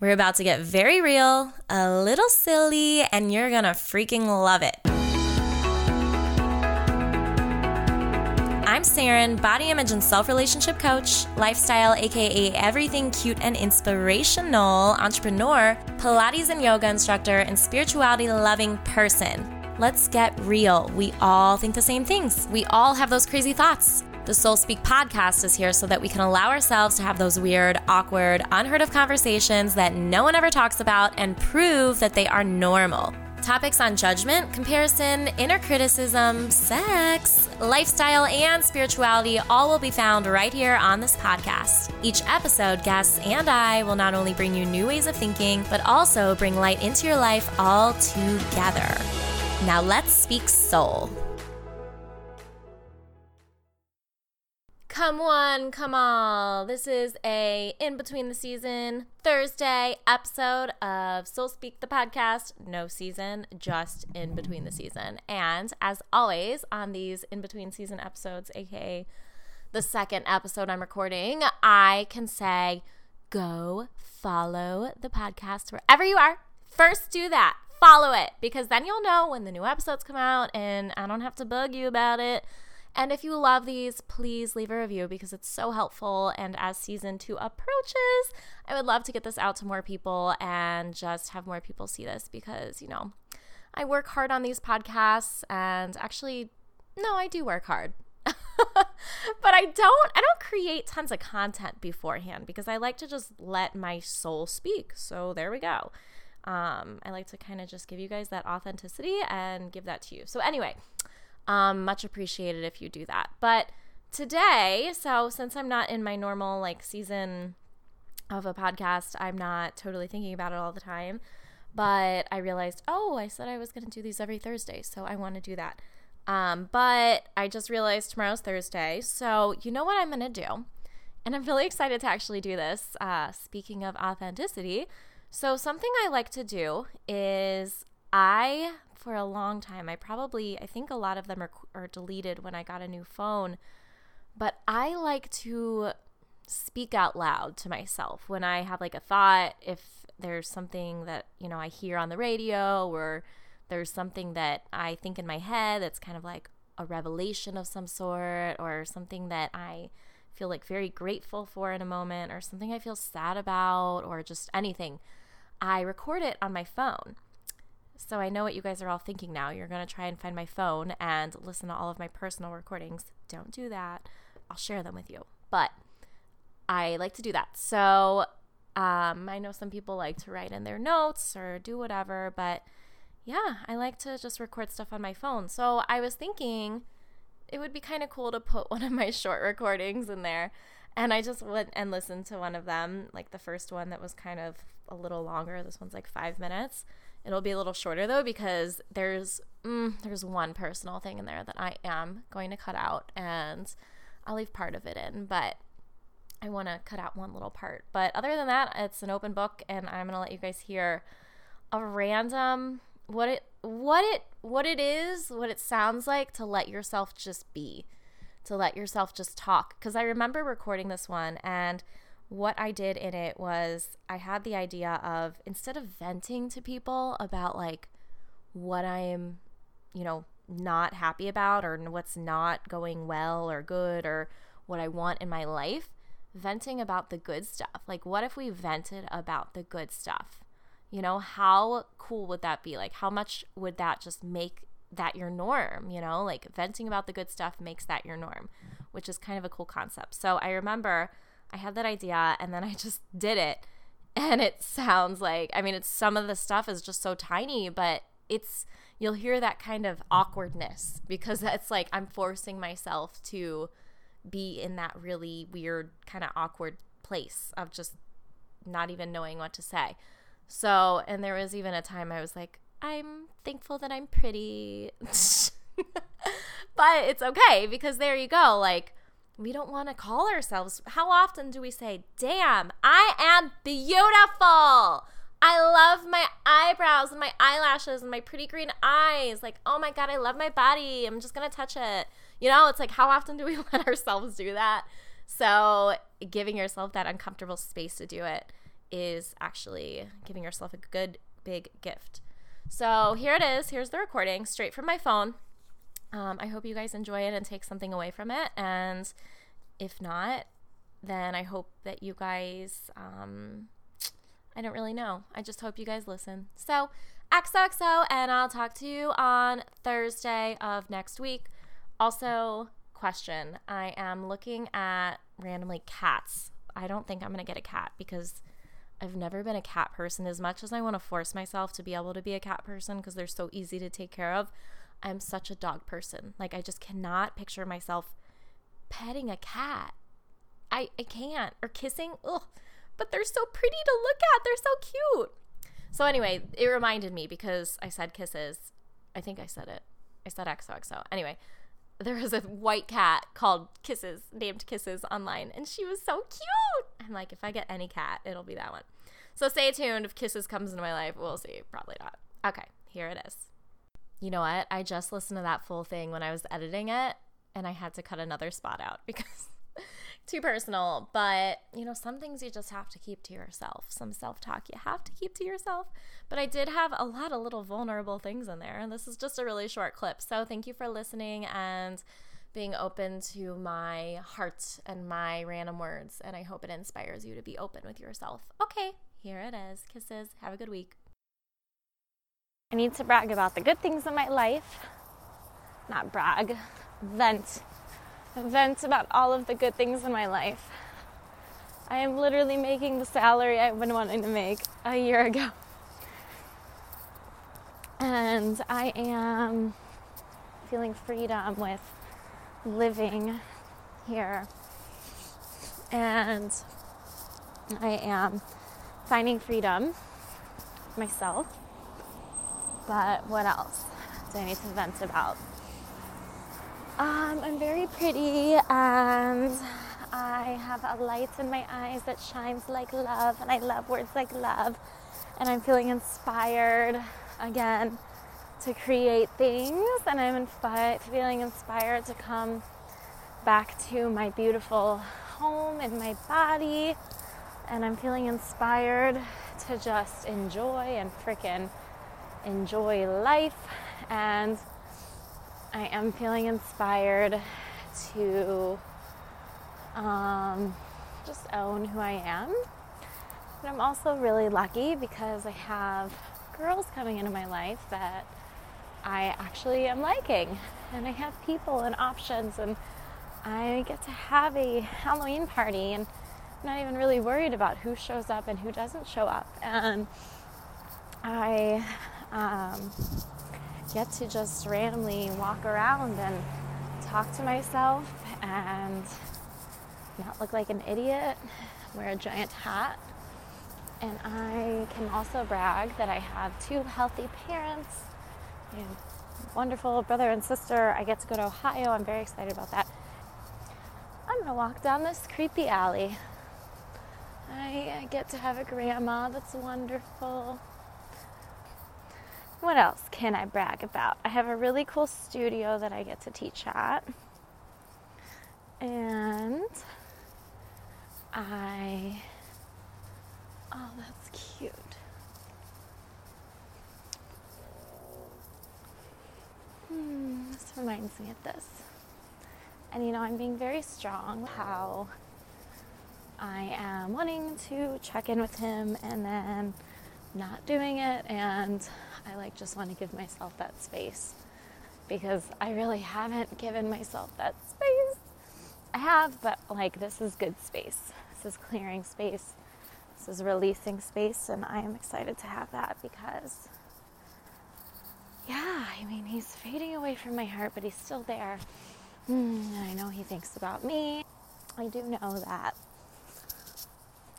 We're about to get very real, a little silly, and you're gonna freaking love it. I'm Saren, body image and self relationship coach, lifestyle, aka everything cute and inspirational, entrepreneur, Pilates and yoga instructor, and spirituality loving person. Let's get real. We all think the same things. We all have those crazy thoughts. The Soul Speak podcast is here so that we can allow ourselves to have those weird, awkward, unheard of conversations that no one ever talks about and prove that they are normal. Topics on judgment, comparison, inner criticism, sex, lifestyle, and spirituality all will be found right here on this podcast. Each episode, guests and I will not only bring you new ways of thinking, but also bring light into your life all together. Now let's speak soul. Come on, come all. This is a in between the season Thursday episode of Soul Speak the podcast. No season, just in between the season. And as always on these in between season episodes, aka the second episode I'm recording, I can say go follow the podcast wherever you are. First do that. Follow it because then you'll know when the new episodes come out and I don't have to bug you about it and if you love these, please leave a review because it's so helpful. And as season two approaches, I would love to get this out to more people and just have more people see this because, you know, I work hard on these podcasts and actually, no, I do work hard. but I don't I don't create tons of content beforehand because I like to just let my soul speak. So there we go. Um, I like to kind of just give you guys that authenticity and give that to you. So anyway, um, much appreciated if you do that. But today, so since I'm not in my normal like season of a podcast, I'm not totally thinking about it all the time. But I realized, oh, I said I was going to do these every Thursday, so I want to do that. Um, but I just realized tomorrow's Thursday, so you know what I'm going to do? And I'm really excited to actually do this. Uh, speaking of authenticity, so something I like to do is I for a long time. I probably, I think a lot of them are, are deleted when I got a new phone. But I like to speak out loud to myself when I have like a thought, if there's something that, you know, I hear on the radio or there's something that I think in my head that's kind of like a revelation of some sort or something that I feel like very grateful for in a moment or something I feel sad about or just anything. I record it on my phone. So I know what you guys are all thinking now. You're going to try and find my phone and listen to all of my personal recordings. Don't do that. I'll share them with you. But I like to do that. So um, I know some people like to write in their notes or do whatever, but yeah, I like to just record stuff on my phone. So I was thinking it would be kind of cool to put one of my short recordings in there. And I just went and listened to one of them, like the first one that was kind of a little longer. This one's like five minutes. It'll be a little shorter though because there's mm, there's one personal thing in there that I am going to cut out and I'll leave part of it in, but I want to cut out one little part. But other than that, it's an open book and I'm going to let you guys hear a random what it what it what it is, what it sounds like to let yourself just be, to let yourself just talk cuz I remember recording this one and what I did in it was I had the idea of instead of venting to people about like what I'm, you know, not happy about or what's not going well or good or what I want in my life, venting about the good stuff. Like, what if we vented about the good stuff? You know, how cool would that be? Like, how much would that just make that your norm? You know, like venting about the good stuff makes that your norm, which is kind of a cool concept. So I remember I had that idea and then I just did it. And it sounds like, I mean, it's some of the stuff is just so tiny, but it's, you'll hear that kind of awkwardness because it's like I'm forcing myself to be in that really weird, kind of awkward place of just not even knowing what to say. So, and there was even a time I was like, I'm thankful that I'm pretty. but it's okay because there you go. Like, we don't want to call ourselves. How often do we say, damn, I am beautiful? I love my eyebrows and my eyelashes and my pretty green eyes. Like, oh my God, I love my body. I'm just going to touch it. You know, it's like, how often do we let ourselves do that? So, giving yourself that uncomfortable space to do it is actually giving yourself a good big gift. So here it is. Here's the recording straight from my phone. Um, I hope you guys enjoy it and take something away from it. And if not, then I hope that you guys, um, I don't really know. I just hope you guys listen. So, XOXO, and I'll talk to you on Thursday of next week. Also, question I am looking at randomly cats. I don't think I'm going to get a cat because I've never been a cat person as much as I want to force myself to be able to be a cat person because they're so easy to take care of. I'm such a dog person. Like, I just cannot picture myself petting a cat. I, I can't. Or kissing. Ugh. But they're so pretty to look at. They're so cute. So, anyway, it reminded me because I said kisses. I think I said it. I said XOXO. Anyway, there was a white cat called Kisses, named Kisses online, and she was so cute. I'm like, if I get any cat, it'll be that one. So stay tuned. If Kisses comes into my life, we'll see. Probably not. Okay, here it is. You know what? I just listened to that full thing when I was editing it, and I had to cut another spot out because too personal. But, you know, some things you just have to keep to yourself. Some self talk you have to keep to yourself. But I did have a lot of little vulnerable things in there. And this is just a really short clip. So thank you for listening and being open to my heart and my random words. And I hope it inspires you to be open with yourself. Okay, here it is. Kisses. Have a good week. I need to brag about the good things in my life. Not brag, vent vent about all of the good things in my life. I am literally making the salary I've been wanting to make a year ago. And I am feeling freedom with living here. And I am finding freedom myself. But what else do I need to vent about? Um, I'm very pretty and I have a light in my eyes that shines like love, and I love words like love. And I'm feeling inspired again to create things, and I'm feeling inspired to come back to my beautiful home in my body. And I'm feeling inspired to just enjoy and freaking enjoy life and I am feeling inspired to um, just own who I am. But I'm also really lucky because I have girls coming into my life that I actually am liking. And I have people and options, and I get to have a Halloween party, and I'm not even really worried about who shows up and who doesn't show up. And I um, get to just randomly walk around and talk to myself and not look like an idiot, wear a giant hat. And I can also brag that I have two healthy parents, a wonderful brother and sister. I get to go to Ohio. I'm very excited about that. I'm going to walk down this creepy alley. I get to have a grandma that's wonderful. What else can I brag about? I have a really cool studio that I get to teach at. And I. Oh, that's cute. Hmm, this reminds me of this. And you know, I'm being very strong how I am wanting to check in with him and then not doing it and I like just want to give myself that space because I really haven't given myself that space. I have, but like this is good space. This is clearing space. This is releasing space and I am excited to have that because yeah, I mean, he's fading away from my heart, but he's still there. Mm, I know he thinks about me. I do know that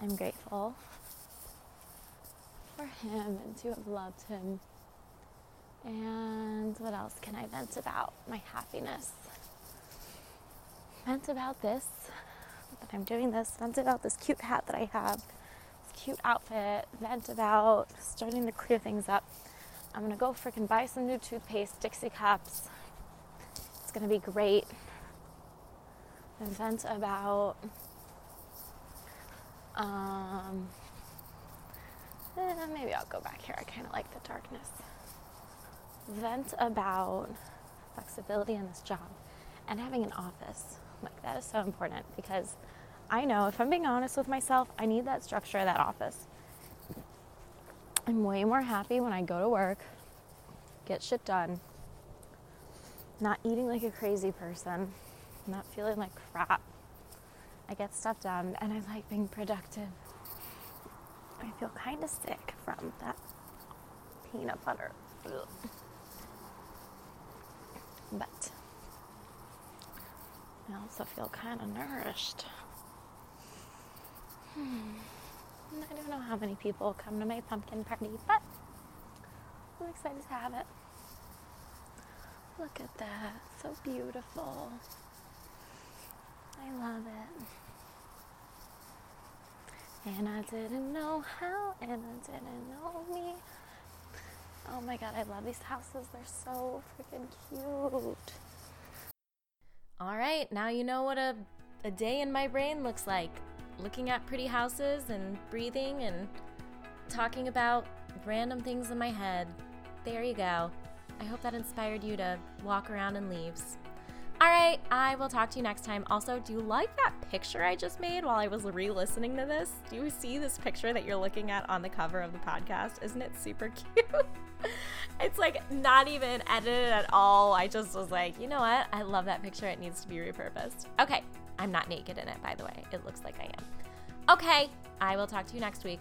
I'm grateful for him and to have loved him. And what else can I vent about? My happiness. Vent about this, that I'm doing this. Vent about this cute hat that I have, this cute outfit. Vent about starting to clear things up. I'm gonna go freaking buy some new toothpaste, Dixie cups. It's gonna be great. And vent about um, Eh, maybe I'll go back here. I kind of like the darkness. Vent about flexibility in this job and having an office. Like, that is so important because I know if I'm being honest with myself, I need that structure that office. I'm way more happy when I go to work, get shit done, not eating like a crazy person, not feeling like crap. I get stuff done and I like being productive. I feel kind of sick from that peanut butter. Ugh. But I also feel kind of nourished. Hmm. I don't know how many people come to my pumpkin party, but I'm excited to have it. Look at that. So beautiful. I love it. And I didn't know how, and I didn't know me. Oh my god, I love these houses. They're so freaking cute. All right, now you know what a, a day in my brain looks like. Looking at pretty houses and breathing and talking about random things in my head. There you go. I hope that inspired you to walk around in leaves. All right, I will talk to you next time. Also, do you like that picture I just made while I was re listening to this? Do you see this picture that you're looking at on the cover of the podcast? Isn't it super cute? it's like not even edited at all. I just was like, you know what? I love that picture. It needs to be repurposed. Okay, I'm not naked in it, by the way. It looks like I am. Okay, I will talk to you next week.